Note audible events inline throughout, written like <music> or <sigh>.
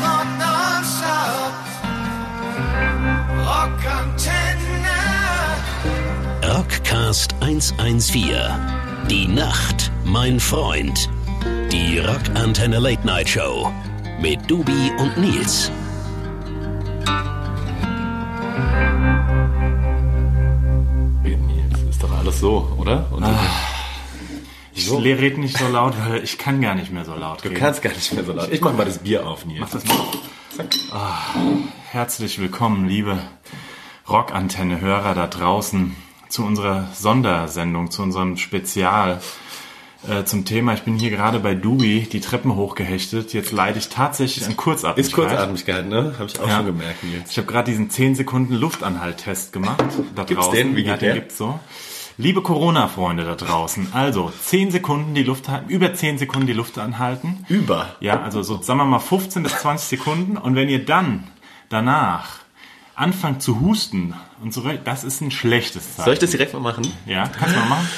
Rock. Rockantenne. Rockcast 114. Die Nacht, mein Freund. Die Rockantenne Late Night Show mit Dubi und Nils. Nils, ist doch alles so, oder? Und Ich rede nicht so laut, weil ich kann gar nicht mehr so laut du reden. kannst gar nicht mehr so laut. Ich mach mal das Bier auf, Nils. Mach das mal. Ah, herzlich willkommen, liebe Rockantenne-Hörer da draußen, zu unserer Sondersendung, zu unserem Spezial äh, zum Thema. Ich bin hier gerade bei Dubi die Treppen hochgehechtet. Jetzt leide ich tatsächlich an Kurzatmigkeit. Ist Kurzatmigkeit, ne? Habe ich auch Ja. schon gemerkt, Nils. Ich habe gerade diesen 10 Sekunden Luftanhalt-Test gemacht. Da Gibt's draußen. den? Wie ja, geht den der? gibt's so. Liebe Corona-Freunde da draußen, also 10 Sekunden die Luft, über 10 Sekunden die Luft anhalten. Über. Ja, also so, sagen wir mal 15 bis 20 Sekunden. Und wenn ihr dann danach anfangt zu husten und so das ist ein schlechtes Zeichen. Soll ich das direkt mal machen? Ja, kannst du mal machen.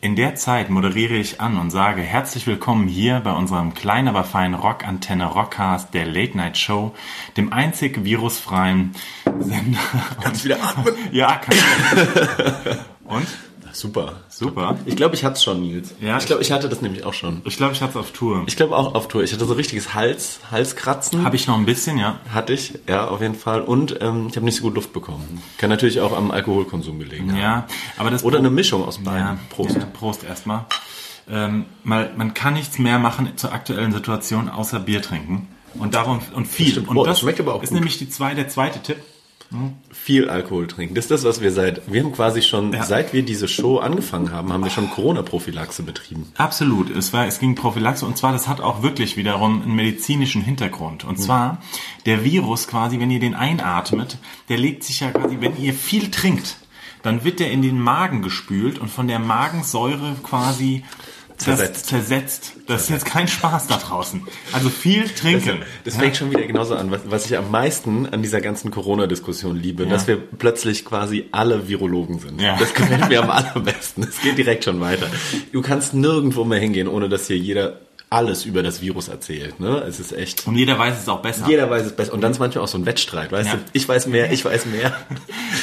In der Zeit moderiere ich an und sage herzlich willkommen hier bei unserem kleinen, aber feinen Rockantenne Rockcast der Late Night Show, dem einzig virusfreien Sender. Kannst wieder atmen? Ja, kann ich. <laughs> Und? Super. Super. Ich glaube, ich hatte es schon, Nils. Ja, ich glaube, ich hatte das nämlich auch schon. Ich glaube, ich hatte es auf Tour. Ich glaube auch auf Tour. Ich hatte so richtiges Hals, Halskratzen. Habe ich noch ein bisschen, ja. Hatte ich, ja, auf jeden Fall. Und ähm, ich habe nicht so gut Luft bekommen. Kann natürlich auch am Alkoholkonsum gelegen haben. Ja, aber das Oder Pro- eine Mischung aus beiden. Ja, Prost. Ja, Prost erstmal. Ähm, mal, man kann nichts mehr machen zur aktuellen Situation außer Bier trinken. Und darum und viel. stimmt. und das das schmeckt aber auch ist gut. nämlich die zwei, der zweite Tipp. Viel Alkohol trinken. Das ist das, was wir seit, wir haben quasi schon, Ja. seit wir diese Show angefangen haben, haben wir schon Corona-Prophylaxe betrieben. Absolut. Es war, es ging Prophylaxe und zwar, das hat auch wirklich wiederum einen medizinischen Hintergrund. Und zwar, der Virus quasi, wenn ihr den einatmet, der legt sich ja quasi, wenn ihr viel trinkt, dann wird der in den Magen gespült und von der Magensäure quasi Zersetzt. Das, zersetzt. Das ist jetzt kein Spaß da draußen. Also viel trinken. Das fängt schon wieder genauso an, was, was ich am meisten an dieser ganzen Corona-Diskussion liebe, dass wir plötzlich quasi alle Virologen sind. Ja. Das gefällt mir am allerbesten. Es geht direkt schon weiter. Du kannst nirgendwo mehr hingehen, ohne dass hier jeder alles über das Virus erzählt. Ne? Es ist echt. Und jeder weiß es auch besser. Jeder weiß es besser. Und dann ist manchmal auch so ein Wettstreit, weißt Ja. du? Ich weiß mehr, ich weiß mehr. <laughs>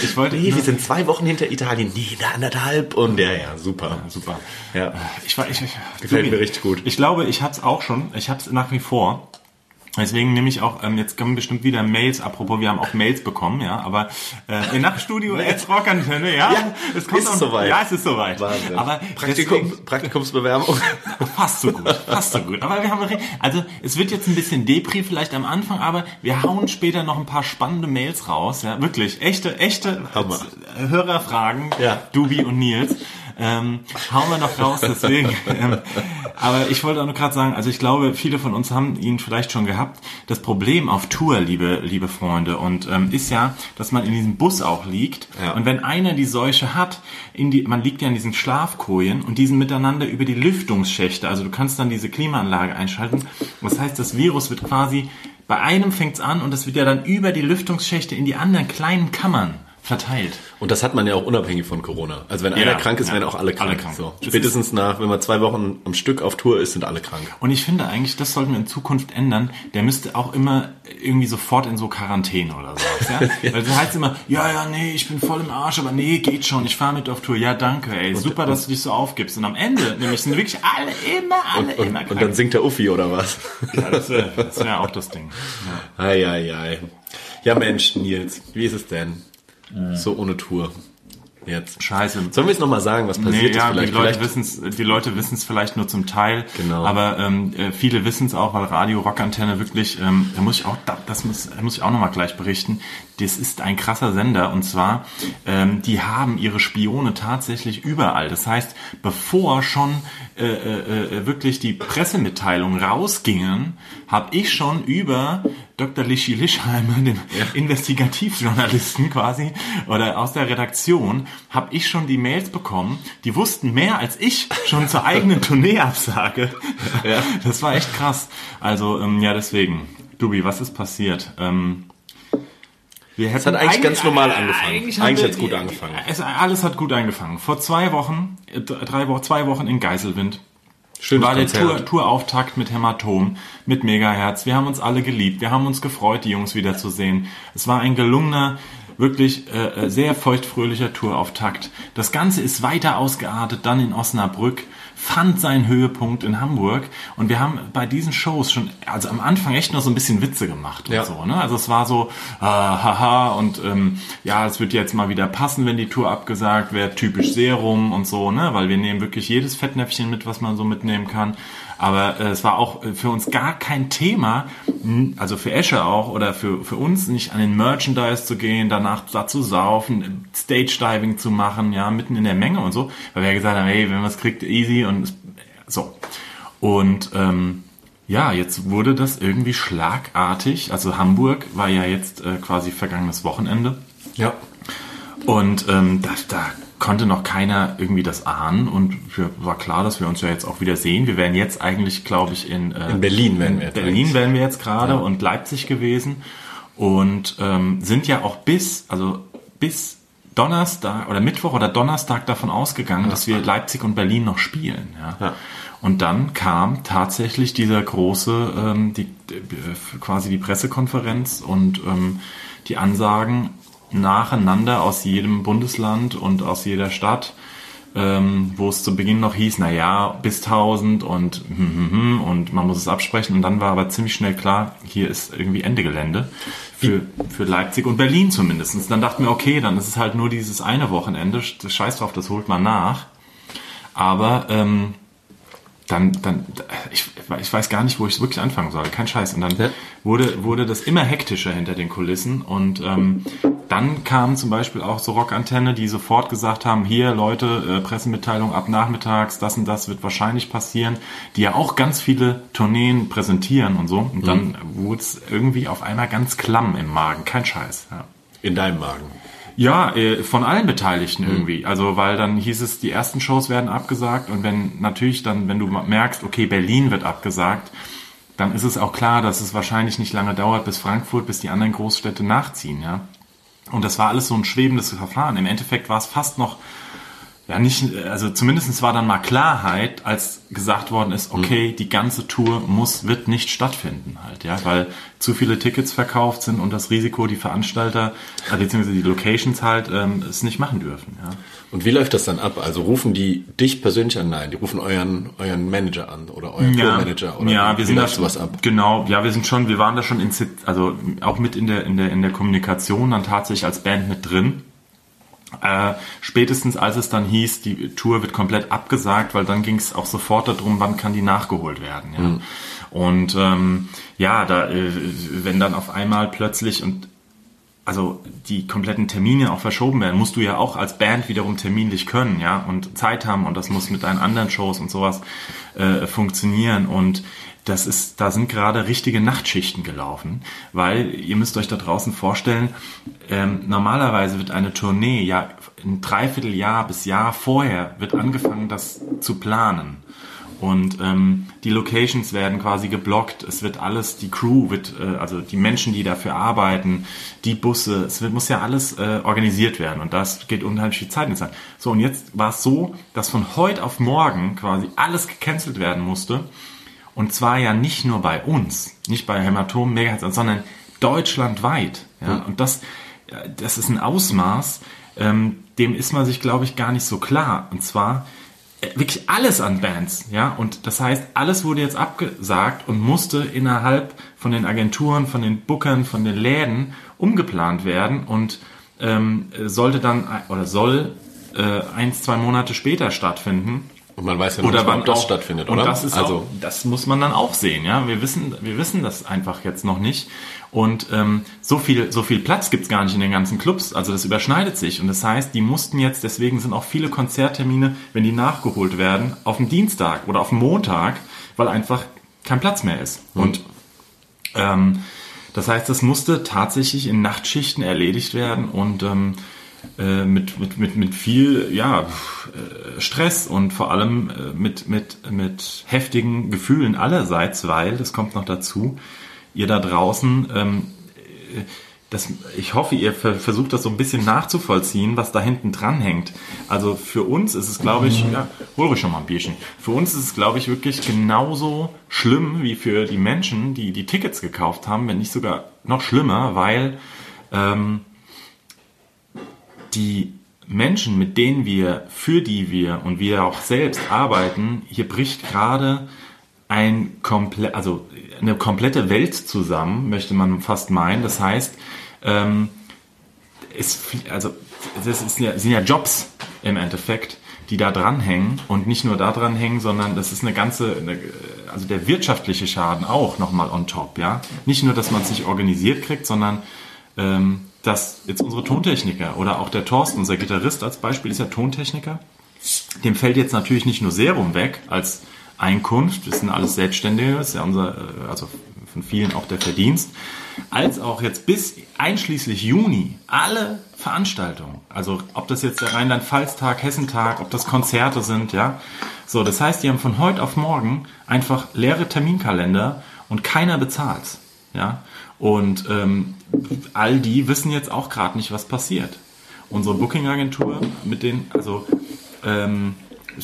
Ich wollte Nee, wir sind zwei Wochen hinter Italien. Nee, da anderthalb. Und ja, ja, super. Super. Ja. Ich ich, ich, Gefällt mir richtig gut. Ich glaube, ich hab's auch schon. Ich hab's nach wie vor. Deswegen nehme ich auch, ähm, jetzt kommen bestimmt wieder Mails, apropos, wir haben auch Mails bekommen, ja, aber äh, in Nachtstudio als Rockantenne, ja, Ja, es kommt ist auch, soweit. Ja, es ist soweit. Wahnsinn. Aber Praktikum, deswegen- Praktikumsbewerbung. <laughs> Fast so gut, fast so gut. Aber wir haben, also es wird jetzt ein bisschen Depri vielleicht am Anfang, aber wir hauen später noch ein paar spannende Mails raus. Ja, wirklich, echte, echte Hammer. Hörerfragen, Ja. Dubi und Nils. Ähm, hauen wir noch raus, deswegen. Ähm, aber ich wollte auch nur gerade sagen, also ich glaube, viele von uns haben ihn vielleicht schon gehabt. Das Problem auf Tour, liebe, liebe Freunde, und ähm, ist ja, dass man in diesem Bus auch liegt. Ja. Und wenn einer die Seuche hat, in die, man liegt ja in diesen Schlafkojen und die sind miteinander über die Lüftungsschächte. Also du kannst dann diese Klimaanlage einschalten. Das heißt, das Virus wird quasi, bei einem fängt's an und es wird ja dann über die Lüftungsschächte in die anderen kleinen Kammern verteilt. Und das hat man ja auch unabhängig von Corona. Also wenn Ja, einer krank ist, ja. werden auch alle krank. Alle krank. So. Spätestens nach, wenn man zwei Wochen am Stück auf Tour ist, sind alle krank. Und ich finde eigentlich, das sollten wir in Zukunft ändern. Der müsste auch immer irgendwie sofort in so Quarantäne oder sowas. Ja? <laughs> Weil das heißt immer, ja, ja, nee, ich bin voll im Arsch, aber nee, geht schon, ich fahre mit auf Tour. Ja, danke, ey, super, dass du dich so aufgibst. Und am Ende, nämlich sind wirklich alle immer, alle Und, immer und, krank. und dann singt der Uffi oder was? ja, das wäre <laughs> wär auch das Ding. Ja. Ei, ei, ei. Ja Mensch, Nils, wie ist es denn? So ohne Tour. Jetzt. Scheiße. Sollen wir jetzt nochmal sagen, was passiert Nee, ist ja, vielleicht? die Leute vielleicht wissen's, die Leute wissen es vielleicht nur zum Teil, Genau. aber ähm, äh, viele wissen es auch, weil Radio Rockantenne wirklich, ähm, da muss ich auch, da, das muss, da muss ich auch nochmal gleich berichten. Das ist ein krasser Sender und zwar, ähm, die haben ihre Spione tatsächlich überall. Das heißt, bevor schon äh, äh, äh, wirklich die Pressemitteilungen rausgingen, habe ich schon über Dr. Lischi Lischheimer, den Investigativjournalisten quasi, oder aus der Redaktion, habe ich schon die Mails bekommen, die wussten mehr als ich schon zur eigenen Tourneeabsage. Ja. Das war echt krass. Also, ähm, ja, deswegen. Dubi, was ist passiert? Ähm, wir hat eigentlich ganz normal angefangen. Eigentlich, Eigentlich haben hat's gut angefangen. Es, alles hat gut angefangen. Vor zwei Wochen, äh, drei Wochen, zwei Wochen in Geiselwind Schönes war der Konzert. Tour, Tourauftakt mit Hämatom, mit Megaherz. Wir haben uns alle geliebt. Wir haben uns gefreut, die Jungs wiederzusehen. Es war ein gelungener, wirklich äh, äh, sehr feuchtfröhlicher Tourauftakt. Das Ganze ist weiter ausgeartet, dann in Osnabrück, fand seinen Höhepunkt in Hamburg und wir haben bei diesen Shows schon, also am Anfang echt noch so ein bisschen Witze gemacht und Ja. so. Ne? Also es war so, ah, haha und ähm, ja, es wird jetzt mal wieder passen, wenn die Tour abgesagt wird, typisch Serum und so, ne? weil wir nehmen wirklich jedes Fettnäpfchen mit, was man so mitnehmen kann. Aber äh, es war auch äh, für uns gar kein Thema, also für Esche auch oder für, für uns nicht an den Merchandise zu gehen, danach da zu saufen, Stage Diving zu machen, ja, mitten in der Menge und so, weil wir ja gesagt haben, hey, wenn man es kriegt, easy und so. Und ähm, ja, jetzt wurde das irgendwie schlagartig. Also Hamburg war ja jetzt äh, quasi vergangenes Wochenende. Ja. Und ähm, da, da konnte noch keiner irgendwie das ahnen. Und wir, war klar, dass wir uns ja jetzt auch wieder sehen. Wir wären jetzt eigentlich, glaube ich, in, äh, In Berlin wären wir jetzt Berlin eigentlich. wären wir jetzt gerade und Leipzig gewesen. Und ähm, sind ja auch bis, also bis Donnerstag oder Mittwoch oder Donnerstag davon ausgegangen, dass wir Leipzig und Berlin noch spielen. Ja. Ja. Und dann kam tatsächlich dieser große, ähm, die, die, quasi die Pressekonferenz und ähm, die Ansagen nacheinander aus jedem Bundesland und aus jeder Stadt, ähm, wo es zu Beginn noch hieß, na ja, bis 1000 und hm, hm, hm, und man muss es absprechen. Und dann war aber ziemlich schnell klar, hier ist irgendwie Ende Gelände. Für, für Leipzig und Berlin zumindest. Und dann dachten wir, okay, dann ist es halt nur dieses eine Wochenende. Scheiß drauf, das holt man nach. Aber ähm, dann, dann ich, ich weiß gar nicht, wo ich wirklich anfangen soll. Kein Scheiß. Und dann Ja. wurde, wurde das immer hektischer hinter den Kulissen. Und ähm, dann kam zum Beispiel auch so Rockantenne, die sofort gesagt haben, hier Leute, äh, Pressemitteilung ab nachmittags, das und das wird wahrscheinlich passieren, die ja auch ganz viele Tourneen präsentieren und so. Und dann wurde es irgendwie auf einmal ganz klamm im Magen. Kein Scheiß. Ja. In deinem Magen. Ja, äh, von allen Beteiligten irgendwie. Also, weil dann hieß es, die ersten Shows werden abgesagt und wenn natürlich dann, wenn du merkst, okay, Berlin wird abgesagt, dann ist es auch klar, dass es wahrscheinlich nicht lange dauert bis Frankfurt, bis die anderen Großstädte nachziehen, ja. Und das war alles so ein schwebendes Verfahren. Im Endeffekt war es fast noch, ja nicht, also zumindest war dann mal Klarheit, als gesagt worden ist, okay, die ganze Tour muss, wird nicht stattfinden halt, ja, weil zu viele Tickets verkauft sind und das Risiko, die Veranstalter, äh, beziehungsweise die Locations halt, ähm, es nicht machen dürfen, ja. Und wie läuft das dann ab? Also rufen die dich persönlich an? Nein, die rufen euren, euren Manager an oder euren Tourmanager oder ja, wir sind da läuft sowas ab? Genau, ja, wir sind schon, wir waren da schon in, also auch mit in der in der in der Kommunikation dann tatsächlich als Band mit drin. Äh, spätestens als es dann hieß, die Tour wird komplett abgesagt, weil dann ging es auch sofort darum, wann kann die nachgeholt werden. Ja. Mhm. Und ähm, ja, da äh, wenn dann auf einmal plötzlich und also die kompletten Termine auch verschoben werden, musst du ja auch als Band wiederum terminlich können, ja, und Zeit haben und das muss mit deinen anderen Shows und sowas äh, funktionieren und das ist, da sind gerade richtige Nachtschichten gelaufen, weil ihr müsst euch da draußen vorstellen, ähm, normalerweise wird eine Tournee ja ein Dreivierteljahr bis Jahr vorher wird angefangen, das zu planen. Und ähm, die Locations werden quasi geblockt. Es wird alles, die Crew wird, äh, also die Menschen, die dafür arbeiten, die Busse, es wird, muss ja alles äh, organisiert werden. Und das geht unheimlich viel Zeit ins. So, und jetzt war es so, dass von heute auf morgen quasi alles gecancelt werden musste. Und zwar ja nicht nur bei uns, nicht bei Hämatom, Megahertz, sondern deutschlandweit. Ja? Und das, das ist ein Ausmaß, ähm, dem ist man sich, glaube ich, gar nicht so klar. Und zwar äh, wirklich alles an Bands, ja. Und das heißt, alles wurde jetzt abgesagt und musste innerhalb von den Agenturen, von den Bookern, von den Läden umgeplant werden und ähm, sollte dann oder soll äh, eins, zwei Monate später stattfinden. Und man weiß ja nicht wann das stattfindet, und oder? Das ist also auch, das muss man dann auch sehen, ja. Wir wissen, wir wissen das einfach jetzt noch nicht. Und ähm, so viel, so viel Platz gibt's gar nicht in den ganzen Clubs. Also das überschneidet sich. Und das heißt, die mussten jetzt, deswegen sind auch viele Konzerttermine, wenn die nachgeholt werden, auf dem Dienstag oder auf dem Montag, weil einfach kein Platz mehr ist. Und ähm, das heißt, das musste tatsächlich in Nachtschichten erledigt werden und ähm, äh, mit, mit, mit, mit viel ja, äh, Stress und vor allem äh, mit, mit, mit heftigen Gefühlen allerseits, weil, das kommt noch dazu, ihr da draußen, ähm, äh, das, ich hoffe, ihr ver- versucht das so ein bisschen nachzuvollziehen, was da hinten dran hängt. Also für uns ist es, glaube ich, ja, hol ruhig schon mal ein Bierchen. Für uns ist es, glaube ich, wirklich genauso schlimm wie für die Menschen, die die Tickets gekauft haben, wenn nicht sogar noch schlimmer, weil ähm, die Menschen, mit denen wir, für die wir und wir auch selbst arbeiten, hier bricht gerade ein komplett, also eine komplette Welt zusammen, möchte man fast meinen. Das heißt, ähm, ist, also das ist sind ja Jobs im Endeffekt, die da dranhängen und nicht nur da dran hängen, sondern das ist eine ganze, eine, also der wirtschaftliche Schaden auch nochmal on top, ja. Nicht nur, dass man es nicht organisiert kriegt, sondern ähm, dass jetzt unsere Tontechniker oder auch der Thorsten, unser Gitarrist als Beispiel, ist ja Tontechniker. Dem fällt jetzt natürlich nicht nur Serum weg als Einkunft, das sind alles Selbstständige, das ist ja unser, äh, also von vielen auch der Verdienst, als auch jetzt bis einschließlich Juni alle Veranstaltungen, also ob das jetzt der Rheinland-Pfalz-Tag, Hessentag, ob das Konzerte sind, ja. So, das heißt, die haben von heute auf morgen einfach leere Terminkalender und keiner bezahlt, ja. Und ähm, all die wissen jetzt auch gerade nicht, was passiert. Unsere Booking-Agentur mit den, also ähm,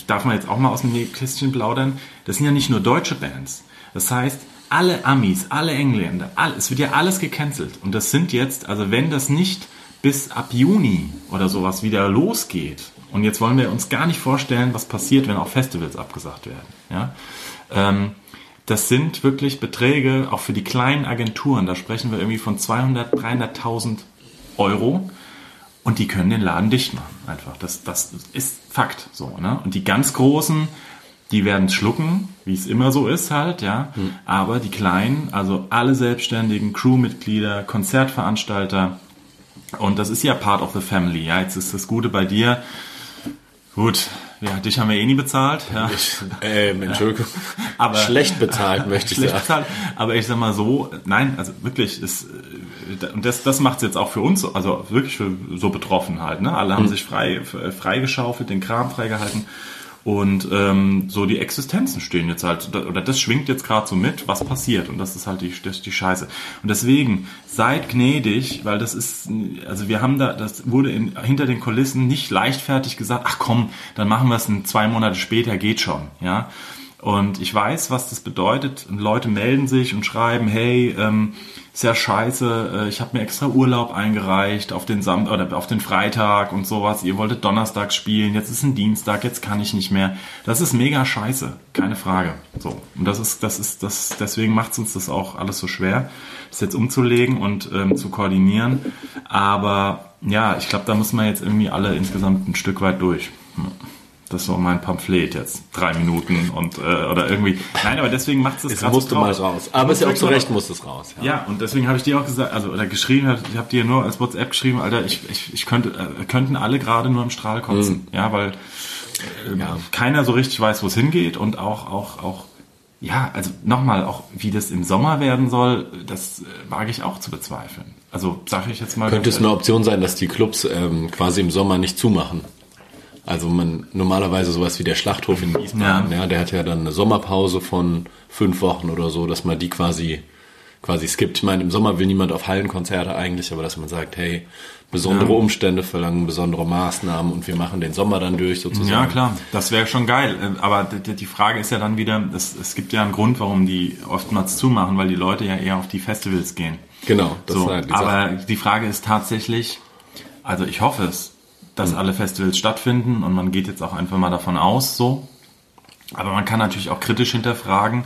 darf man jetzt auch mal aus dem Nähkästchen plaudern, das sind ja nicht nur deutsche Bands. Das heißt, alle Amis, alle Engländer, all, es wird ja alles gecancelt. Und das sind jetzt, also wenn das nicht bis ab Juni oder sowas wieder losgeht, und jetzt wollen wir uns gar nicht vorstellen, was passiert, wenn auch Festivals abgesagt werden. Ja? Ähm, das sind wirklich Beträge, auch für die kleinen Agenturen, da sprechen wir irgendwie von 200, 300.000 Euro. Und die können den Laden dicht machen, einfach. Das, das ist Fakt, so, ne? Und die ganz Großen, die werden schlucken, wie es immer so ist halt, ja. Aber die Kleinen, also alle Selbstständigen, Crewmitglieder, Konzertveranstalter, und das ist ja part of the family, ja. Jetzt ist das Gute bei dir, gut, ja, dich haben wir eh nie bezahlt, ja. Ähm, Entschuldigung. <laughs> Aber- Schlecht bezahlt, möchte ich schlecht sagen. bezahlt. Aber ich sag mal so, nein, also wirklich, ist, äh, und das, das macht es jetzt auch für uns, also wirklich für so betroffen halt. Ne? Alle haben sich frei, freigeschaufelt, den Kram freigehalten. Und ähm, so die Existenzen stehen jetzt halt, oder das schwingt jetzt gerade so mit, was passiert. Und das ist halt die, das ist die Scheiße. Und deswegen, seid gnädig, weil das ist, also wir haben da, das wurde in, hinter den Kulissen nicht leichtfertig gesagt, ach komm, dann machen wir es zwei Monate später, geht schon. Ja. Und ich weiß, was das bedeutet. Und Leute melden sich und schreiben, hey, ähm, ist ja scheiße, äh, ich habe mir extra Urlaub eingereicht auf den Sam oder auf den Freitag und sowas. Ihr wolltet Donnerstag spielen, jetzt ist ein Dienstag, jetzt kann ich nicht mehr. Das ist mega scheiße, keine Frage. So und das ist, das ist, das deswegen macht es uns das auch alles so schwer, das jetzt umzulegen und ähm, zu koordinieren. Aber ja, ich glaube, da müssen wir jetzt irgendwie alle insgesamt ein Stück weit durch. Hm. Das so mein Pamphlet jetzt. Drei Minuten und äh, oder irgendwie. Nein, aber deswegen macht es das Es grad musste so mal raus. Aber ist ja auch zu Recht muss es raus. Ja. Ja, und deswegen habe ich dir auch gesagt, also oder geschrieben, ich habe dir nur als WhatsApp geschrieben, Alter, ich, ich, ich könnte, äh, könnten alle gerade nur im Strahl kotzen. Ja, weil äh, Ja. keiner so richtig weiß, wo es hingeht und auch, auch, auch, ja, also nochmal, auch wie das im Sommer werden soll, das äh, wage ich auch zu bezweifeln. Also sage ich jetzt mal. Könnte es eine Option sein, dass die Clubs ähm, quasi im Sommer nicht zumachen? Also man normalerweise sowas wie der Schlachthof in Wiesbaden, ja. Ja. der hat ja dann eine Sommerpause von fünf Wochen oder so, dass man die quasi quasi skippt. Ich meine, im Sommer will niemand auf Hallenkonzerte eigentlich, aber dass man sagt, hey, besondere Ja. Umstände verlangen besondere Maßnahmen und wir machen den Sommer dann durch sozusagen. Ja, klar, das wäre schon geil. Äh, Aber die, die Frage ist ja dann wieder, es, es gibt ja einen Grund, warum die oftmals zumachen, weil die Leute ja eher auf die Festivals gehen. Genau, das so, ist halt die aber die Frage ist tatsächlich, also ich hoffe es, dass alle Festivals stattfinden und man geht jetzt auch einfach mal davon aus, so. Aber man kann natürlich auch kritisch hinterfragen,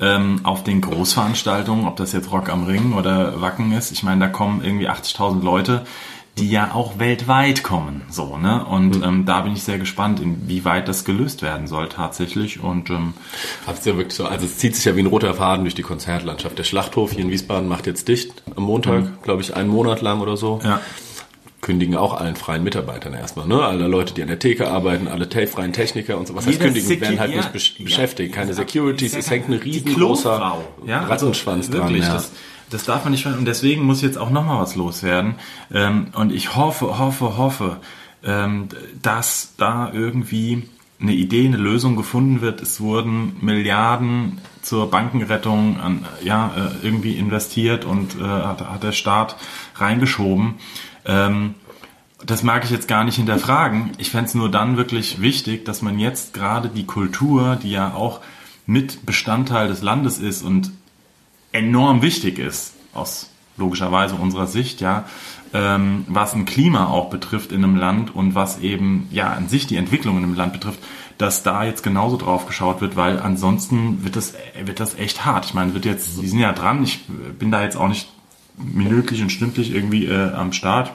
ähm, auf den Großveranstaltungen, ob das jetzt Rock am Ring oder Wacken ist. Ich meine, da kommen irgendwie 80.000 Leute, die ja auch weltweit kommen, so, ne? Und Hm. ähm, da bin ich sehr gespannt, inwieweit das gelöst werden soll tatsächlich. Und ähm, Hab's ja wirklich so, also es zieht sich ja wie ein roter Faden durch die Konzertlandschaft. Der Schlachthof hier in Wiesbaden macht jetzt dicht am Montag, glaube ich, einen Monat lang oder so. ja, Kündigen auch allen freien Mitarbeitern erstmal, ne? Alle Leute, die an der Theke arbeiten, alle freien Techniker und so. Was heißt kündigen? Secu- werden halt ja, nicht beschäftigt. Keine Securities, es hängt ein riesengroßer ja, Rattenschwanz also dran. wirklich, Ja. Das, das darf man nicht Und deswegen muss jetzt auch nochmal was loswerden. Ähm, und ich hoffe, hoffe, hoffe, ähm, dass da irgendwie eine Idee, eine Lösung gefunden wird. Es wurden Milliarden zur Bankenrettung an, ja, äh, irgendwie investiert und äh, hat, hat der Staat reingeschoben. Ähm, das mag ich jetzt gar nicht hinterfragen. Ich fände es nur dann wirklich wichtig, dass man jetzt gerade die Kultur, die ja auch mit Bestandteil des Landes ist und enorm wichtig ist, aus logischerweise unserer Sicht, ja, ähm, was ein Klima auch betrifft in einem Land und was eben ja an sich die Entwicklung in einem Land betrifft, dass da jetzt genauso drauf geschaut wird, weil ansonsten wird das, wird das echt hart. Ich meine, wird jetzt, die sind ja dran, ich bin da jetzt auch nicht minütlich und stündlich irgendwie äh, am Start,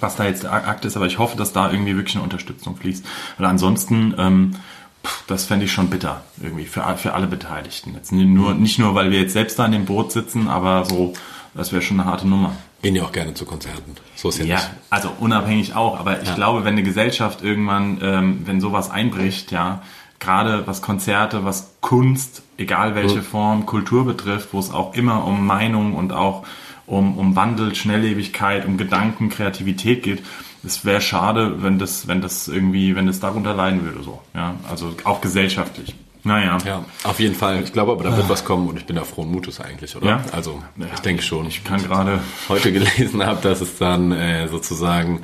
was da jetzt der Akt ist, aber ich hoffe, dass da irgendwie wirklich eine Unterstützung fließt. Weil ansonsten, ähm, pff, das fände ich schon bitter, irgendwie, für, für alle Beteiligten. Jetzt nur, nicht nur, weil wir jetzt selbst da in dem Boot sitzen, aber so, das wäre schon eine harte Nummer. Gehen ja auch gerne zu Konzerten. So ist ja, Ja, nicht. also unabhängig auch, aber ich Ja. glaube, wenn eine Gesellschaft irgendwann, ähm, wenn sowas einbricht, ja, gerade was Konzerte, was Kunst, egal welche Form, Kultur betrifft, wo es auch immer um Meinung und auch um, um Wandel, Schnelllebigkeit, um Gedanken, Kreativität geht, es wäre schade, wenn das, wenn das irgendwie, wenn das darunter leiden würde, so, ja, also auch gesellschaftlich. Naja. Ja, auf jeden Fall. Ich glaube aber, da wird was kommen und ich bin da frohen Mutes eigentlich, oder? Ja? Also, Ja. ich denke schon. Ich kann gerade heute gelesen habe, dass es dann äh, sozusagen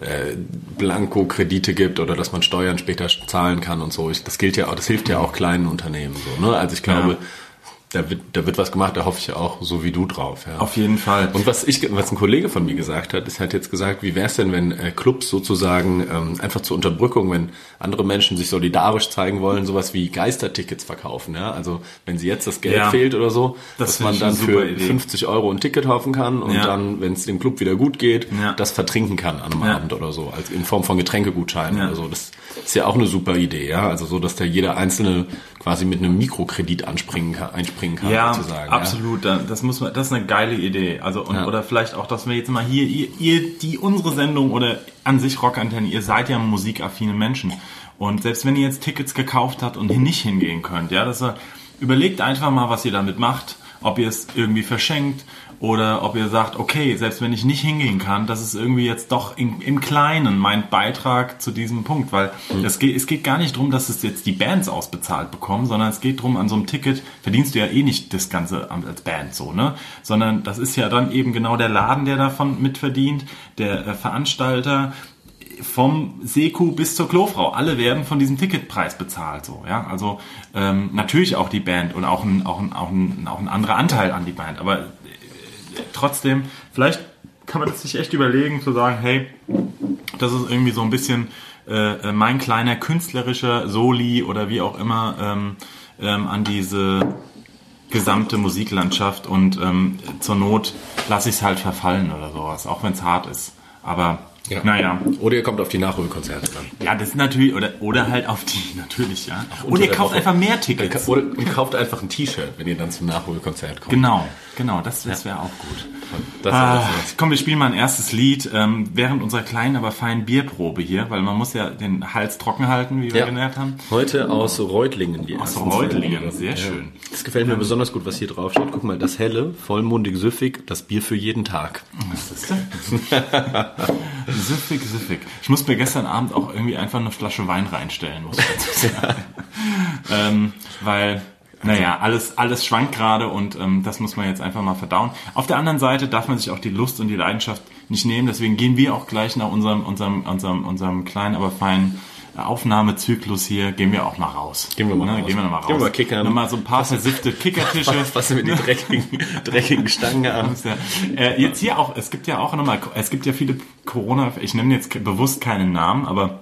äh, Blanko-Kredite gibt oder dass man Steuern später zahlen kann und so. Ich, das gilt ja auch, das hilft ja auch kleinen Unternehmen so. Ne? Also ich glaube, Ja. Da, wird, da wird was gemacht, da hoffe ich ja auch so wie du drauf. Ja. auf jeden Fall. Und was ich, was ein Kollege von mir gesagt hat, ist halt jetzt gesagt, wie wäre es denn, wenn äh, Clubs sozusagen ähm, einfach zur Unterbrückung, wenn andere Menschen sich solidarisch zeigen wollen, sowas wie Geistertickets verkaufen, ja? Also wenn sie jetzt das Geld Ja. fehlt oder so, Das dass man dann für Idee. 50 Euro ein Ticket kaufen kann und Ja. dann, wenn es dem Club wieder gut geht, Ja. das vertrinken kann an einem Ja. Abend oder so, als in Form von Getränkegutscheinen oder so. Das ist ja auch eine super Idee, ja? Also so, dass da jeder Einzelne quasi mit einem Mikrokredit anspringen kann, einspringen kann, Ja, sozusagen. absolut. Da- Das muss man, das ist eine geile Idee. Also und, Ja. oder vielleicht auch, dass wir jetzt mal hier ihr, ihr die unsere Sendung oder an sich Rockantenne, ihr seid ja musikaffine Menschen und selbst wenn ihr jetzt Tickets gekauft habt und nicht hingehen könnt, ja, das war- überlegt einfach mal, was ihr damit macht, ob ihr es irgendwie verschenkt oder ob ihr sagt, okay, selbst wenn ich nicht hingehen kann, das ist irgendwie jetzt doch in, im Kleinen mein Beitrag zu diesem Punkt, weil es, geht, es geht gar nicht darum, dass es jetzt die Bands ausbezahlt bekommen, sondern es geht darum, an so einem Ticket verdienst du ja eh nicht das Ganze als Band so, ne? Sondern das ist ja dann eben genau der Laden, der davon mitverdient, der äh, Veranstalter, vom Seku bis zur Klofrau. Alle werden von diesem Ticketpreis bezahlt, so, ja. Also, ähm, natürlich auch die Band und auch ein, auch ein, auch ein, auch ein anderer Anteil an die Band. Aber äh, trotzdem, vielleicht kann man sich echt überlegen, zu sagen, hey, das ist irgendwie so ein bisschen äh, mein kleiner künstlerischer Soli oder wie auch immer ähm, ähm, an diese gesamte Musiklandschaft und ähm, zur Not lasse ich es halt verfallen oder sowas, auch wenn es hart ist. Aber Ja. naja, Oder ihr kommt auf die Nachholkonzerte dann. ja, das ist natürlich, oder, oder halt auf die, <laughs> natürlich, ja. Unter ihr kauft Woche. einfach mehr Tickets. Oder und kauft einfach ein T-Shirt, wenn ihr dann zum Nachholkonzert kommt. Genau, genau, das, das wäre auch gut. Das Ah, ist komm, wir spielen mal ein erstes Lied ähm, während unserer kleinen, aber feinen Bierprobe hier, weil man muss ja den Hals trocken halten, wie wir Ja. gelernt haben. Heute aus Reutlingen. Die Aus Reutlingen, sehr schön. Das gefällt mir besonders gut, was hier drauf steht. Guck mal, das helle, vollmundig, süffig, das Bier für jeden Tag. Was ist das? <laughs> süffig, süffig. Ich muss mir gestern Abend auch irgendwie einfach eine Flasche Wein reinstellen, muss ich dazu sagen. <laughs> ähm, weil, naja, alles, alles schwankt gerade und ähm, das muss man jetzt einfach mal verdauen. Auf der anderen Seite darf man sich auch die Lust und die Leidenschaft nicht nehmen. Deswegen gehen wir auch gleich nach unserem, unserem, unserem, unserem kleinen, aber feinen Aufnahmezyklus hier, gehen wir auch mal raus. Gehen wir mal raus. Gehen wir noch mal raus. Gehen wir mal kickern. Nochmal so ein paar versiffte Kickertische. Was sind mit den dreckigen, dreckigen Stangen <laughs> an? Ja. Äh, jetzt hier auch, es gibt ja auch nochmal, es gibt ja viele Corona, ich nenne jetzt bewusst keinen Namen, aber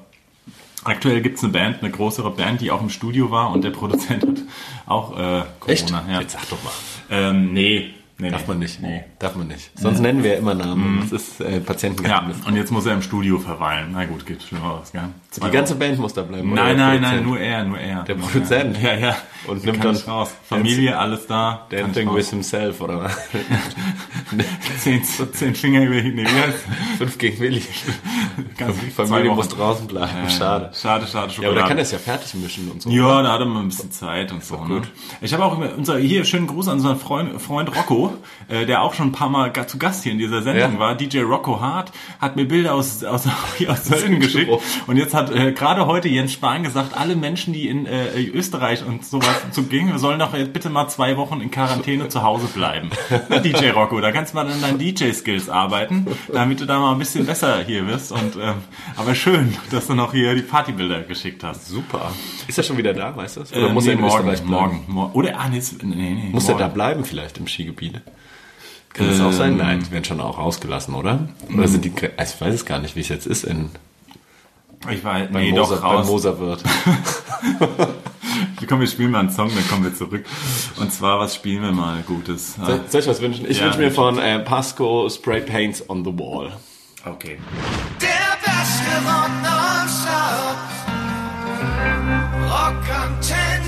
aktuell gibt es eine Band, eine größere Band, die auch im Studio war und der Produzent hat auch äh, Corona. Echt? Ja. Jetzt sag doch mal. Ähm, nee, nee, Darf nee. man nicht. Nee. Darf man nicht. Sonst nennen wir ja immer Namen. Das ist äh, Ja, Patientengeheimnis. und jetzt muss er im Studio verweilen. Na gut, geht Schlimmeres, gell? Die ganze Wochen. Band muss da bleiben. Nein, nein, nein, nur er, nur er. Der Produzent? er. Ja, ja. Und nimmt dann- raus. Familie, alles da. Dancing with himself, oder was? <laughs> Zehn, zehn Finger über nee, wie heißt- Fünf gegen Willi. Ganz Die Familie muss draußen bleiben. Schade. Schade, schade, Ja, Schokolade. aber der kann das ja fertig mischen und so. Ja, da hat er mal ein bisschen Zeit und so. Ne? gut. Ich habe auch immer unser hier schönen Gruß an unseren Freund, Freund Rocco. Rocco, äh, der auch schon ein paar Mal zu Gast hier in dieser Sendung Ja. war, DJ Rocco Hart, hat mir Bilder aus, aus, <laughs> aus Sölden geschickt. Und jetzt hat äh, gerade heute Jens Spahn gesagt, alle Menschen, die in äh, Österreich und sowas zugegen, sollen doch jetzt bitte mal zwei Wochen in Quarantäne zu Hause bleiben. Na, DJ Rocco, da kannst du mal an deinen DJ-Skills arbeiten, damit du da mal ein bisschen besser hier wirst. Und ähm, aber schön, dass du noch hier die Partybilder geschickt hast. Super. Ist er schon wieder da, weißt du? das? Oder Äh, muss nee, er in morgen, Österreich bleiben? morgen, morgen. Oder, ah, nee, nee, nee, Muss er morgen. da bleiben vielleicht im Skigebiet? Kann das auch sein? Ähm. Nein, die werden schon auch rausgelassen, oder? Oder sind die, ich weiß es gar nicht, wie es jetzt ist in, Ich weiß, nee, Moser, doch, raus. Moserwirt. <laughs> Komm, wir spielen mal einen Song, dann kommen wir zurück. Und zwar, was spielen wir mal Gutes? Soll, soll ich was wünschen? Ich Ja, wünsche mir von äh, Pasco Spray Paints on the Wall. okay. Der beste Rock nonstop. Rockantenne.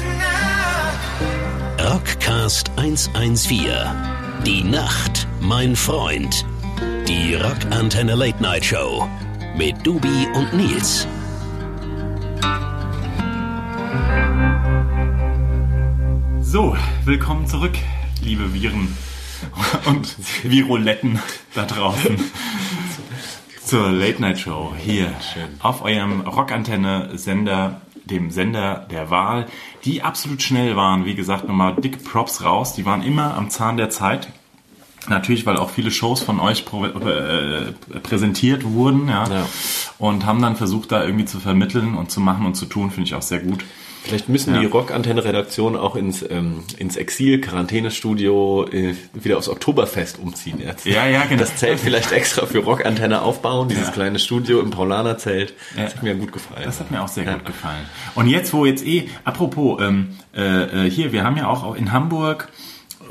Rockcast 114. Die Nacht, mein Freund. Die Rockantenne Late Night Show. Mit Dubi und Nils. So, willkommen zurück, liebe Viren und Viruletten da draußen. Zur Late Night Show hier auf eurem Rockantenne-Sender, dem Sender der Wahl, die absolut schnell waren. Wie gesagt, nochmal dicke Props raus. Die waren immer am Zahn der Zeit. Natürlich, weil auch viele Shows von euch äh, präsentiert wurden, ja, Ja. und haben dann versucht, da irgendwie zu vermitteln und zu machen und zu tun, finde ich auch sehr gut. Vielleicht müssen Ja. die Rockantenne-Redaktion auch ins, ähm, ins Exil, Quarantänestudio, äh, wieder aufs Oktoberfest umziehen jetzt. Ja, ja, genau. Das Zelt vielleicht extra für Rockantenne aufbauen, dieses Ja. kleine Studio im Paulaner-Zelt. Ja. Das hat mir gut gefallen. Das hat mir auch sehr Ja. gut gefallen. Und jetzt, wo jetzt eh, apropos, ähm, äh, äh, hier, wir haben ja auch in Hamburg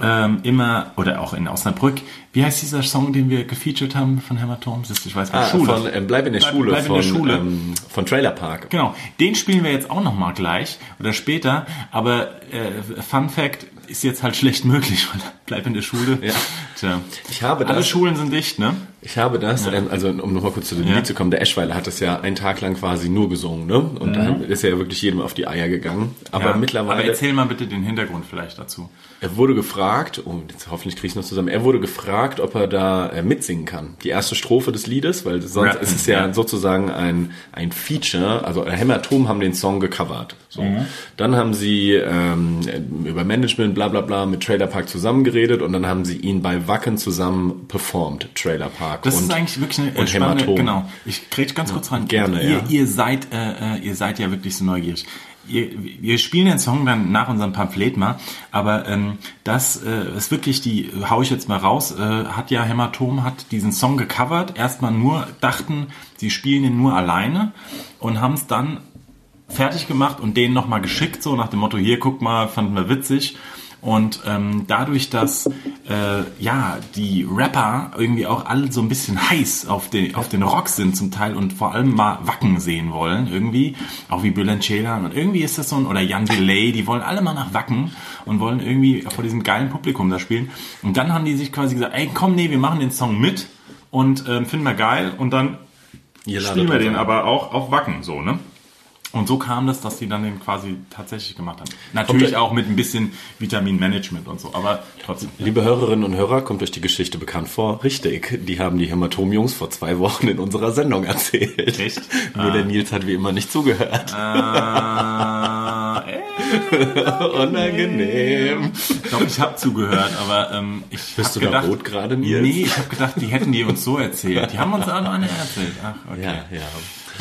ähm, immer, oder auch in Osnabrück, wie heißt dieser Song, den wir gefeatured haben von Hämatom? Ich weiß Ah, nicht, Schule. von ähm, Bleib in der Bleib- Schule, Bleib in von, der Schule. Ähm, von Trailer Park. Genau, den spielen wir jetzt auch noch mal gleich oder später. Aber äh, Fun Fact ist jetzt halt schlecht möglich, <laughs> weil bleib in der Schule. Ja. Tja. Ich habe Alle das- Schulen sind dicht, ne? Ich habe das, ähm, also um nochmal kurz zu dem Ja. Lied zu kommen, der Eschweiler hat das ja einen Tag lang quasi nur gesungen, ne? Und da ist er ja wirklich jedem auf die Eier gegangen. Aber Mhm. ja. mittlerweile, Aber erzähl mal bitte den Hintergrund vielleicht dazu. er wurde gefragt, oh, jetzt hoffentlich kriege ich noch zusammen, er wurde gefragt, ob er da äh, mitsingen kann. Die erste Strophe des Liedes, weil sonst Rappen, ist es ja, ja. sozusagen ein, ein Feature, also Hämatom haben den Song gecovert. So. Mhm. Dann haben sie ähm, über Management, bla bla bla, mit Trailer Park zusammengeredet und dann haben sie ihn bei Wacken zusammen performt, Trailer Park. Das und, ist eigentlich wirklich eine und spannende, Hämatom. genau. Ich kriege ganz kurz ran. gerne, ihr, ja. ihr seid, äh, äh, ihr seid ja wirklich so neugierig. Ihr, wir spielen den Song dann nach unserem Pamphlet mal, aber ähm, das äh, ist wirklich die, hau ich jetzt mal raus, äh, hat ja Hämatom hat diesen Song gecovert, erstmal nur dachten, sie spielen ihn nur alleine und haben es dann fertig gemacht und denen nochmal geschickt, so nach dem Motto, hier, guck mal, fanden wir witzig. Und ähm, dadurch, dass äh, ja die Rapper irgendwie auch alle so ein bisschen heiß auf den, auf den Rock sind zum Teil und vor allem mal Wacken sehen wollen, irgendwie, auch wie Bülent Ceylan und irgendwie ist das so ein, oder Jan Delay, die wollen alle mal nach Wacken und wollen irgendwie vor diesem geilen Publikum da spielen. Und dann haben die sich quasi gesagt, ey komm, nee, wir machen den Song mit und ähm, finden wir geil und dann Ihr spielen wir den aber auch auf Wacken, so, ne? Und so kam das, dass die dann den quasi tatsächlich gemacht haben. Natürlich Kommt- auch mit ein bisschen Vitaminmanagement und so, aber trotzdem. Liebe Hörerinnen und Hörer, kommt euch die Geschichte bekannt vor? Richtig, die haben die Hämatom-Jungs vor zwei Wochen in unserer Sendung erzählt. Echt? Nur der Nils hat wie immer nicht zugehört. Äh, <laughs> Unangenehm. doch, ich habe zugehört, aber ähm, ich Bist hab du da gedacht, rot gerade, Nils? Nee, ich habe gedacht, die hätten die uns so erzählt. Die haben uns auch noch eine erzählt. Ach, okay. Ja, ja.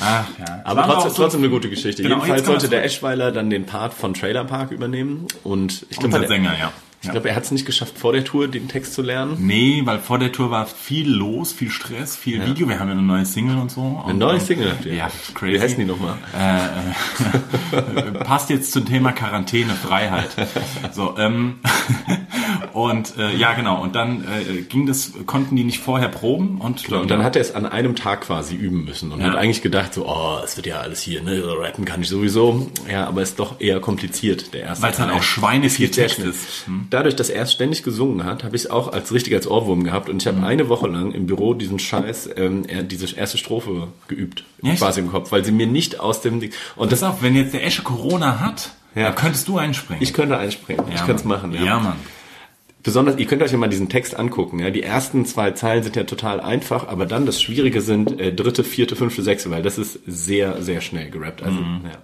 Ach, ja. Aber trotzdem, so- trotzdem eine gute Geschichte. Genau, Jedenfalls sollte der Eschweiler dann den Part von Trailer Park übernehmen. Und ich glaube, Unser er, Sänger, ja. Ich glaube, er hat es nicht geschafft, vor der Tour den Text zu lernen. Nee, weil vor der Tour war viel los, viel Stress, viel Video. Wir haben ja eine neue Single und so. Eine neue Single ihr? Ja, crazy. Wie heißen die nochmal? Äh, <laughs> passt jetzt zum Thema Quarantäne, Freiheit. So, ähm, <laughs> und äh, ja, genau. Und dann äh, ging das, konnten die nicht vorher proben und, Und dann hat er es an einem Tag quasi üben müssen und Ja. hat eigentlich gedacht, so, oh, es wird ja alles hier, ne, rappen kann ich sowieso. Ja, aber ist doch eher kompliziert, der erste Weil es Teil. auch Schweine viel Text ist. Hm? Dadurch, dass er es ständig gesungen hat, habe ich es auch als richtig als Ohrwurm gehabt und ich habe eine Woche lang im Büro diesen Scheiß, ähm, diese erste Strophe geübt, Echt? quasi im Kopf, weil sie mir nicht aus dem Ding und Pass das auf, wenn jetzt der Esche Corona hat, Ja. dann könntest du einspringen. ich könnte einspringen, ich Ja, könnte es machen. Ja, Mann. besonders, ihr könnt euch ja mal diesen Text angucken. Ja, die ersten zwei Zeilen sind ja total einfach, aber dann das Schwierige sind äh, dritte, vierte, fünfte, sechste, weil das ist sehr, sehr schnell gerappt. Also, ja.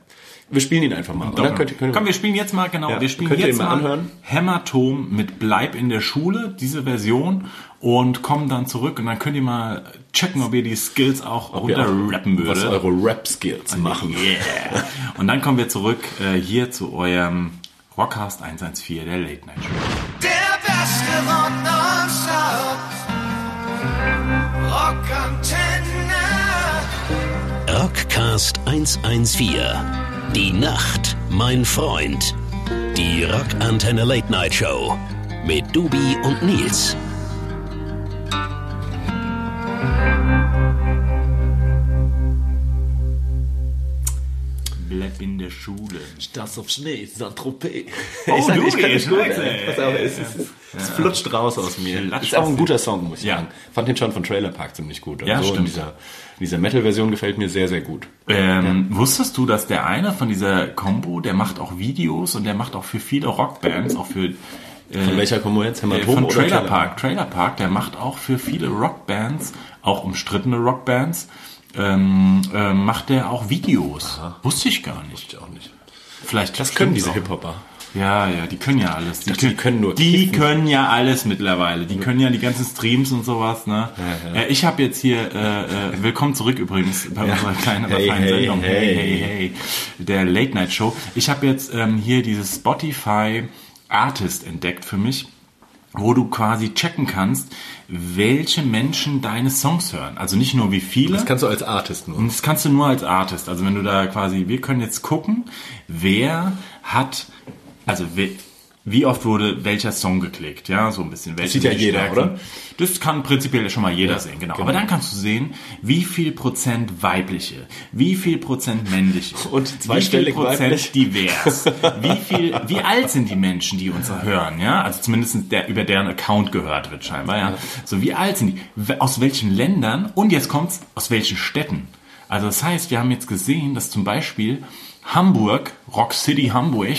Wir spielen ihn einfach mal. Oder? Könnt, ihr- könnt Komm, wir spielen jetzt mal, genau, Ja, wir spielen jetzt mal mal anhören? Hämatom mit Bleib in der Schule, diese Version, und kommen dann zurück und dann könnt ihr mal checken, ob ihr die Skills auch Ob ihr auch- runterrappen was würdet. eure Rap-Skills machen. Yeah. Und dann kommen wir zurück äh, hier zu eurem Rockcast 114, der Late Night Show. Der beste Rock. Rockantenne. Rockcast 114. Die Nacht, mein Freund. Die Rockantenne Late Night Show. Mit Dubi und Nils. Bleib in der Schule. Das auf Schnee, Saint-Tropez. Oh, <laughs> ich sag, du ich kann das gut, ey. Pass auf, es, es, es, flutscht raus aus mir. Flatscht Ist auch ein guter Song, muss ich Ja. sagen. Fand den schon von Trailer Park ziemlich gut. Und Ja, so in stimmt. dieser, in dieser Metal-Version gefällt mir sehr, sehr gut. Ähm, Wusstest du, dass der eine von dieser Combo, der macht auch Videos und der macht auch für viele Rockbands, auch für Von welcher wir jetzt? äh, Hämatom von oder Trailer Park, Trailer Park, der macht auch für viele Rockbands, auch umstrittene Rockbands, ähm, äh, macht der auch Videos. Wusste ich gar nicht. Ich auch nicht. Vielleicht Das können diese. Hip-Hopper. Ja, ja, die können ja alles. Die, dachte, die können nur Die kiffen. können ja alles mittlerweile. Die können ja die ganzen Streams und sowas. Ne? Ja, Äh, ich habe jetzt hier, äh, äh, willkommen zurück übrigens bei unserer kleinen, aber Hey, feinen hey, Sendung. hey. hey, hey, hey, der Late Night Show. Ich habe jetzt ähm, hier dieses Spotify Artist entdeckt für mich wo du quasi checken kannst, welche Menschen deine Songs hören. Also nicht nur wie viele. Das kannst du als Artist nur. Und das kannst du nur als Artist. Also wenn du da quasi, wir können jetzt gucken, wer hat, also wie, oft wurde welcher Song geklickt, ja, so ein bisschen. Welche sieht ja jeder, Stärken. oder? Das kann prinzipiell schon mal jeder sehen, genau. genau. Aber dann kannst du sehen, wie viel Prozent weibliche, wie viel Prozent männliche <laughs> Und wie viel zweistellig Prozent weiblich. divers, <laughs> wie viel, wie alt sind die Menschen, die uns hören, ja, also zumindest der über deren Account gehört wird scheinbar, ja. So wie alt sind die, aus welchen Ländern und jetzt kommt's aus welchen Städten. Also das heißt, wir haben jetzt gesehen, dass zum Beispiel Hamburg, Rock City Hamburg,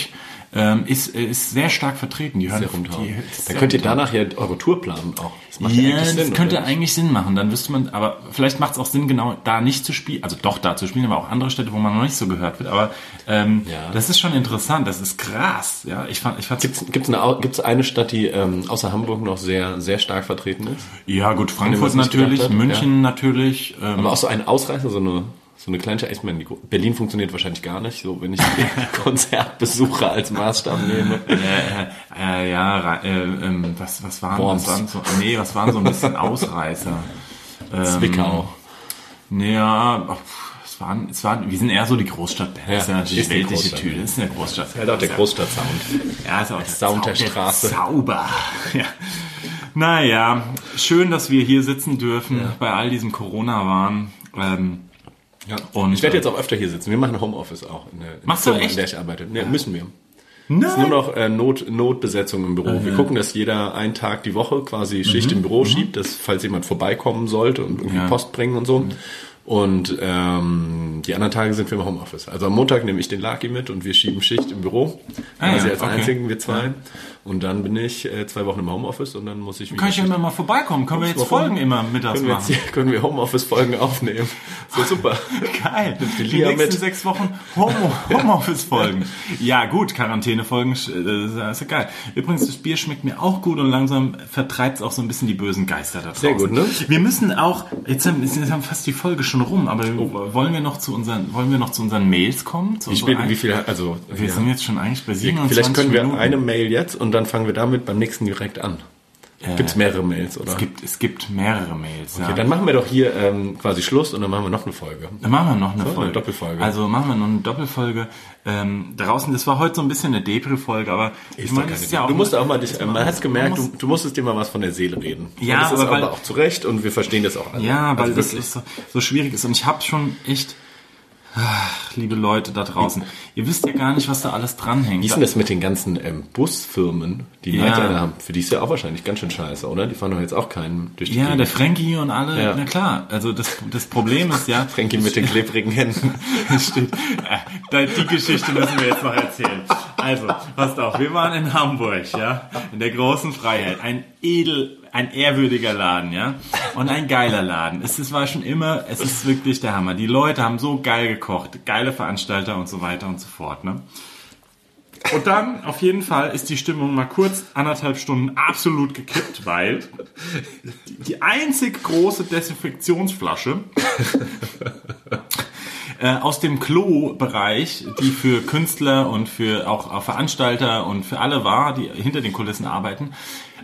ähm, ist, äh, ist sehr stark vertreten. Die hören die- Dann könnt ihr danach ja eure Tour planen auch. Das macht ja, ja, eigentlich das Sinn. könnte oder? eigentlich Sinn machen. Dann wüsste man, aber vielleicht macht es auch Sinn, genau da nicht zu spielen. Also doch da zu spielen, aber auch andere Städte, wo man noch nicht so gehört wird. Aber ähm, Ja. das ist schon interessant. Das ist krass. Ja, ich fand, ich fand Gibt's, gibt's, eine, gibt's eine Stadt, die ähm, außer Hamburg noch sehr, sehr stark vertreten ist? ja gut, Frankfurt natürlich, München natürlich. Ähm, Aber auch so ein Ausreißer, so eine, so eine kleine Stadt. Ich meine, Berlin funktioniert wahrscheinlich gar nicht, so wenn ich <laughs> Konzertbesucher als Maßstab nehme. äh, äh, ja, ra- äh, ähm, was, was waren, Worms. was waren so, nee, was waren so ein bisschen Ausreißer? <laughs> Ähm, Zwickau. Ja, ach, es waren, es waren, wir sind eher so die Großstadt. Das Ja, ist ja natürlich ist weltliche Großstadt. Tüte. Das ist eine Großstadt. Halt auch der Großstadtsound. Ja, ist auch der Sound der Zau- Straße. Zauber. <laughs> Ja. Naja, schön, dass wir hier sitzen dürfen bei all diesem Corona-Wahn. Ähm, Ja. Und, ich werde jetzt auch öfter hier sitzen. Wir machen Homeoffice auch. In der, in Machst der du Firma, echt? in der ich arbeite. Ja, müssen wir. Es ist nur noch äh, Not, Notbesetzung im Büro. Wir gucken, dass jeder einen Tag die Woche quasi Schicht im Büro schiebt, dass falls jemand vorbeikommen sollte und irgendwie Ja. Post bringen und so. Und ähm, die anderen Tage sind wir im Homeoffice. Also am Montag nehme ich den Laki mit und wir schieben Schicht im Büro. Ah, quasi ja, als okay. einzigen, wir zwei. Und dann bin ich äh, zwei Wochen im Homeoffice und dann muss ich kann ich ja immer mal vorbeikommen. Können wir jetzt? Folgen immer mittags können wir, machen? jetzt, können wir Homeoffice-Folgen aufnehmen. So super. <laughs> Geil. die Die nächsten mit. sechs Wochen Home- <laughs> Homeoffice-Folgen. ja, gut, Quarantäne-Folgen, äh, das ist ja- geil. Übrigens, das Bier schmeckt mir auch gut und langsam vertreibt es auch so ein bisschen die bösen Geister da draußen. Sehr gut, ne? Wir müssen auch, jetzt haben, jetzt haben fast die Folge schon rum, aber wollen wir noch zu unseren, wollen wir noch zu unseren Mails kommen? Zu Wie, spät, wie viel, also, Wir ja. sind jetzt schon eigentlich bei 27 vielleicht können wir Minuten. eine Mail jetzt und dann fangen wir damit beim nächsten direkt an. Gibt's mehrere Mails, oder? es gibt, es gibt mehrere Mails. okay, ja. dann machen wir doch hier ähm, quasi Schluss und dann machen wir noch eine Folge. Dann machen wir noch eine eine Folge. Doppelfolge. Also machen wir noch eine Doppelfolge. Ähm, draußen, das war heute so ein bisschen eine Depri-Folge, aber ich Ist meine, keine ist ja auch. du musst auch mal dich, man hat gemerkt, du, du musstest dir mal was von der Seele reden. Ja, und das ist aber weil- aber auch zu Recht und wir verstehen das auch alle. Ja, weil also das so, so schwierig ist. Und ich habe schon echt, ach, liebe Leute da draußen, ihr wisst ja gar nicht, was da alles dranhängt. Wie ist denn das mit den ganzen ähm, Busfirmen, die Ja. Nightliner haben? Für die ist ja auch wahrscheinlich ganz schön scheiße, oder? Die fahren doch jetzt auch keinen durch die ja, der Gegend. Frankie und alle, Ja. na klar. Also das, das Problem ist ja, <laughs> Frankie mit den klebrigen Händen. <laughs> Stimmt. Äh, Die Geschichte müssen wir jetzt noch erzählen. Also, passt auf, wir waren in Hamburg, ja, in der großen Freiheit. Ein edel, ein ehrwürdiger Laden, ja, und ein geiler Laden. Es, es war schon immer, es ist wirklich der Hammer. Die Leute haben so geil gekocht, geile Veranstalter und so weiter und so fort, ne. Und dann, auf jeden Fall, ist die Stimmung mal kurz anderthalb Stunden absolut gekippt, weil die, einzig große Desinfektionsflasche äh, aus dem Klo-Bereich, die für Künstler und für auch Veranstalter und für alle war, die hinter den Kulissen arbeiten.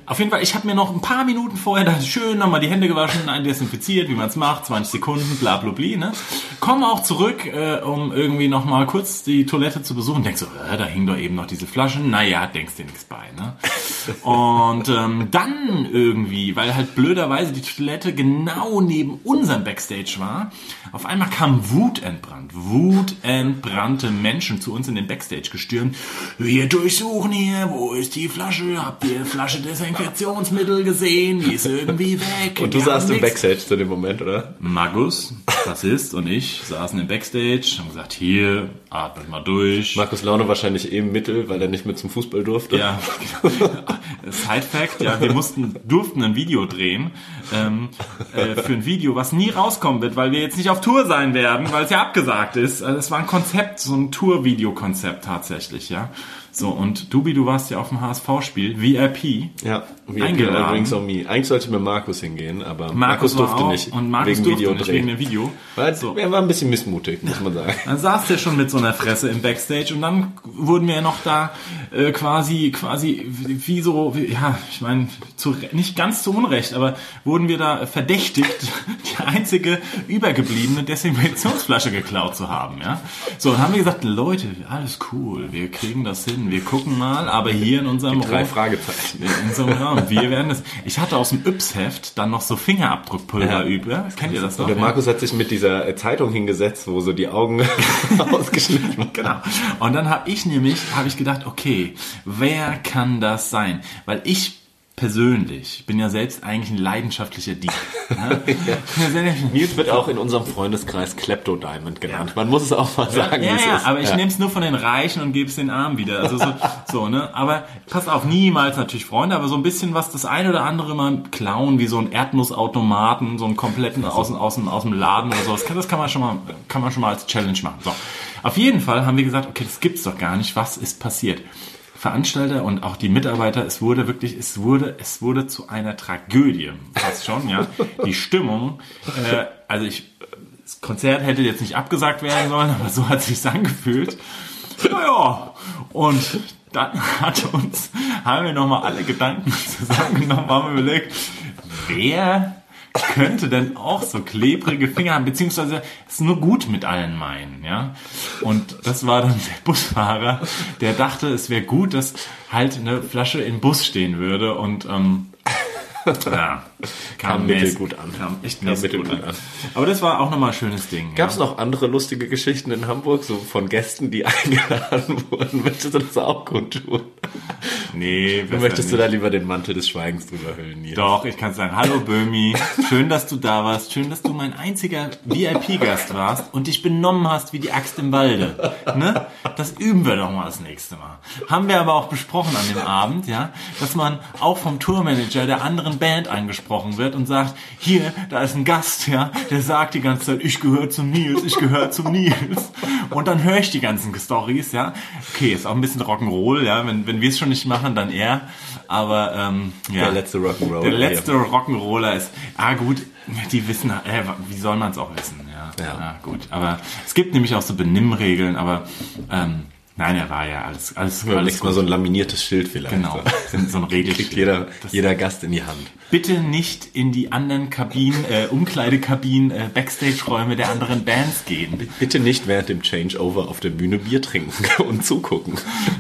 Auf jeden Fall, ich habe mir noch ein paar Minuten vorher da schön nochmal die Hände gewaschen, ein desinfiziert, wie man es macht, 20 Sekunden, bla bla bla. Ne? Komm auch zurück, äh, um irgendwie nochmal kurz die Toilette zu besuchen. Denkst so, äh, da hing doch eben noch diese Flaschen. Naja, denkst dir nichts bei. Ne? Und ähm, dann irgendwie, weil halt blöderweise die Toilette genau neben unserem Backstage war, auf einmal kam Wut entbrannt. Wut entbrannte Menschen zu uns in den Backstage gestürmt. Wir durchsuchen hier, wo ist die Flasche? Habt ihr Flasche Desinfektionsmittel gesehen? Die ist irgendwie weg. Und du saßt im. Backstage zu dem Moment, oder? Magus, Bassist und ich saßen im Backstage, haben gesagt, hier, atmet mal durch. Markus Laune wahrscheinlich eben Mittel, weil er nicht mehr zum Fußball durfte. Ja, <laughs> Side Fact, ja, wir mussten, durften ein Video drehen ähm, äh, für ein Video, was nie rauskommen wird, weil wir jetzt nicht auf Tour sein werden, weil es ja abgesagt ist. Also es war ein Konzept, so ein Tour-Video-Konzept tatsächlich, ja. So, und Dubi, du warst ja auf dem HSV-Spiel, VIP. Ja, wie Eingeladen. Drinks on Me. Eigentlich sollte mit Markus hingehen, aber Markus, war durfte auch, nicht. Und Markus wegen durfte Video nicht wegen dem Video. Weil So. Er war ein bisschen missmutig, muss man sagen. Dann saß der schon mit so einer Fresse im Backstage und dann wurden wir ja noch da äh, quasi, quasi wie so, wie, ja, ich meine, nicht ganz zu Unrecht, aber wurden wir da verdächtigt, <laughs> die einzige übergebliebene Desinfektionsflasche geklaut zu haben, ja. So, dann haben wir gesagt, Leute, alles cool, wir kriegen das hin, wir gucken mal, aber hier in unserem Drei Raum- Fragezeichen. in einem Raum. Wir werden das. Ich hatte aus dem Yps-Heft dann noch so Fingerabdruckpulver Ja. über. Kennt ihr das noch? Und der. Markus hat sich mit dieser äh, Zeitung hingesetzt, wo so die Augen <laughs> ausgeschnitten waren. Genau. Und dann habe ich nämlich, habe ich gedacht, okay, wer kann das sein? Weil ich persönlich bin ja selbst eigentlich ein leidenschaftlicher Dieb. Ne? Ich <laughs> ja Nils wird auch in unserem Freundeskreis Klepto Diamond genannt. Man muss es auch mal sagen, Ja, ja, ist. aber ich Ja. nehme es nur von den Reichen und gebe es den Armen wieder. Also so, <laughs> so, ne? Aber pass auf, niemals natürlich Freunde, aber so ein bisschen was das eine oder andere mal klauen, wie so ein Erdnussautomaten, so einen kompletten aus, dem- aus, dem, aus dem Laden oder so. Das kann, das kann man schon mal, kann man schon mal als Challenge machen. So. Auf jeden Fall haben wir gesagt, okay, das gibt's doch gar nicht. Was ist passiert? Veranstalter und auch die Mitarbeiter, es wurde wirklich, es wurde, es wurde zu einer Tragödie, fast schon, ja. Die Stimmung, äh, also ich, das Konzert hätte jetzt nicht abgesagt werden sollen, aber so hat sich's angefühlt. Naja, und dann hat uns, haben wir nochmal alle Gedanken <laughs> zusammengenommen, haben wir überlegt, wer könnte denn auch so klebrige Finger haben, beziehungsweise es nur gut mit allen meinen, ja. Und das war dann der Busfahrer, der dachte, es wäre gut, dass halt eine Flasche im Bus stehen würde und ähm, ja, <laughs> Kam mittelgut an. Kam echt Kam gut mittelgut an. an. Aber das war auch nochmal ein schönes Ding. Gab es ja. noch andere lustige Geschichten in Hamburg, so von Gästen, die <laughs> eingeladen wurden? Möchtest du das auch kundtun? Nee, <laughs> Oder möchtest du da lieber den Mantel des Schweigens drüber hüllen, Nils? Doch, ich kann sagen, hallo Böhmi, schön, dass du da warst, schön, dass du mein einziger VIP-Gast warst und dich benommen hast wie die Axt im Walde. Ne? Das üben wir doch mal das nächste Mal. Haben wir aber auch besprochen an dem Abend, ja, dass man auch vom Tourmanager der anderen Band angesprochen wird und sagt, hier, da ist ein Gast, ja, der sagt die ganze Zeit, ich gehöre zum Nils, ich gehöre zum Nils. Und dann höre ich die ganzen Stories, ja. Okay, ist auch ein bisschen Rock'n'Roll, ja, wenn, wenn wir es schon nicht machen, dann er. Aber ähm, ja. Der letzte Rock'n'Roller Der letzte Rock'n'Roller ist, ah gut, die wissen, äh, wie soll man es auch wissen, ja. Ja. ja. gut. Aber es gibt nämlich auch so Benimmregeln, aber ähm, nein, er war ja alles, alles, Ja, alles Mal so ein laminiertes Schild vielleicht. Genau, <laughs> So. ein Regelschild. Kriegt jeder, Das- jeder Gast in die Hand. Bitte nicht in die anderen Kabinen, äh, Umkleidekabinen, äh, Backstage-Räume der anderen Bands gehen. Bitte nicht während dem Changeover auf der Bühne Bier trinken <laughs> und zugucken.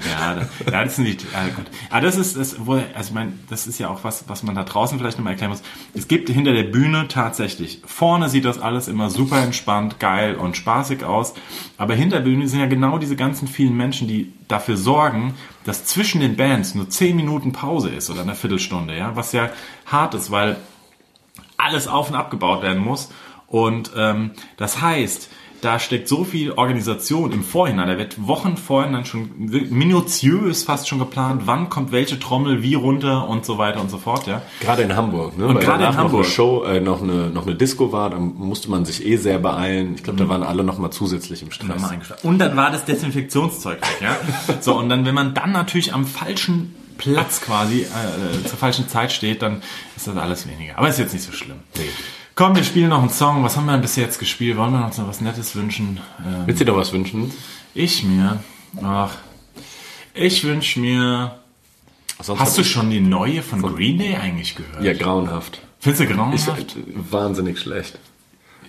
Ja, da- ja, das ist nicht, äh, gut. Aber das ist, das, wo, also ich meine, das ist ja auch was, was man da draußen vielleicht nochmal erklären muss. Es gibt hinter der Bühne tatsächlich, vorne sieht das alles immer super entspannt, geil und spaßig aus. Aber hinter der Bühne sind ja genau diese ganzen vielen Menschen, die dafür sorgen, dass zwischen den Bands nur 10 Minuten Pause ist oder eine Viertelstunde, ja, was ja hart ist, weil alles auf und abgebaut werden muss. Und ähm, das heißt, da steckt so viel Organisation im Vorhinein. Da wird Wochen vorhin dann schon minutiös fast schon geplant, wann kommt welche Trommel wie runter und so weiter und so fort, ja. Gerade in Hamburg, ne? Und Weil gerade in Hamburg. noch eine Show, äh, noch eine noch eine Disco war, dann musste man sich eh sehr beeilen. Ich glaube, da waren alle noch mal zusätzlich im Stress. Und dann war das Desinfektionszeug weg, ja. <laughs> So, und dann, wenn man dann natürlich am falschen Platz quasi äh, zur falschen Zeit steht, dann ist das alles weniger. Aber ist jetzt nicht so schlimm. Komm, wir spielen noch einen Song. Was haben wir denn bis jetzt gespielt? Wollen wir uns noch was Nettes wünschen? Ähm, Willst du dir noch was wünschen? ich mir. Ach. Ich wünsche mir. Sonst Hast du schon die neue von Green Day eigentlich gehört? Ja, grauenhaft. Findest du Ich, grauenhaft? wahnsinnig schlecht.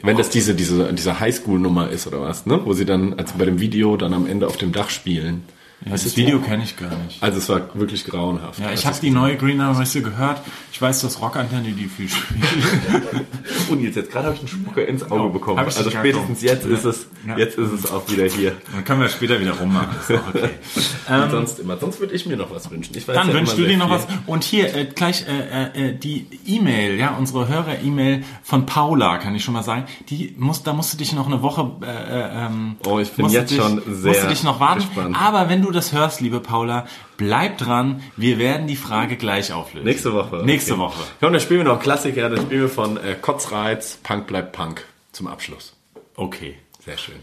Wenn das diese, diese, diese Highschool-Nummer ist oder was, ne? Wo sie dann, als bei dem Video, dann am Ende auf dem Dach spielen. Ja, das ist Video kenne ich gar nicht. Also es war wirklich grauenhaft. Ja, Das ich habe ist- die neue Green so gehört. Ich weiß, dass Rockantenne die viel spielt. <laughs> Und jetzt, jetzt gerade habe ich einen Spucke ins Auge Oh, bekommen. Also spätestens jetzt ist es, jetzt ist es auch wieder hier. Dann können wir später wieder rummachen. Ist auch okay. <laughs> Wie sonst immer. Sonst würde ich mir noch was wünschen. Dann ja wünschst du dir noch was. Und hier äh, gleich äh, äh, die E-Mail, ja, unsere Hörer-E-Mail von Paula, kann ich schon mal sagen. Die muss, da musst du dich noch eine Woche. Äh, äh, ähm, Oh, ich bin du jetzt dich, schon sehr musst du dich noch warten. gespannt. Aber wenn du das hörst, liebe Paula, bleib dran. Wir werden die Frage gleich auflösen. Nächste Woche. Nächste Okay. Woche. Komm, dann spielen wir noch einen Klassiker. Dann spielen wir von äh, Kotzreiz, Punk bleibt Punk zum Abschluss. Okay. Sehr schön.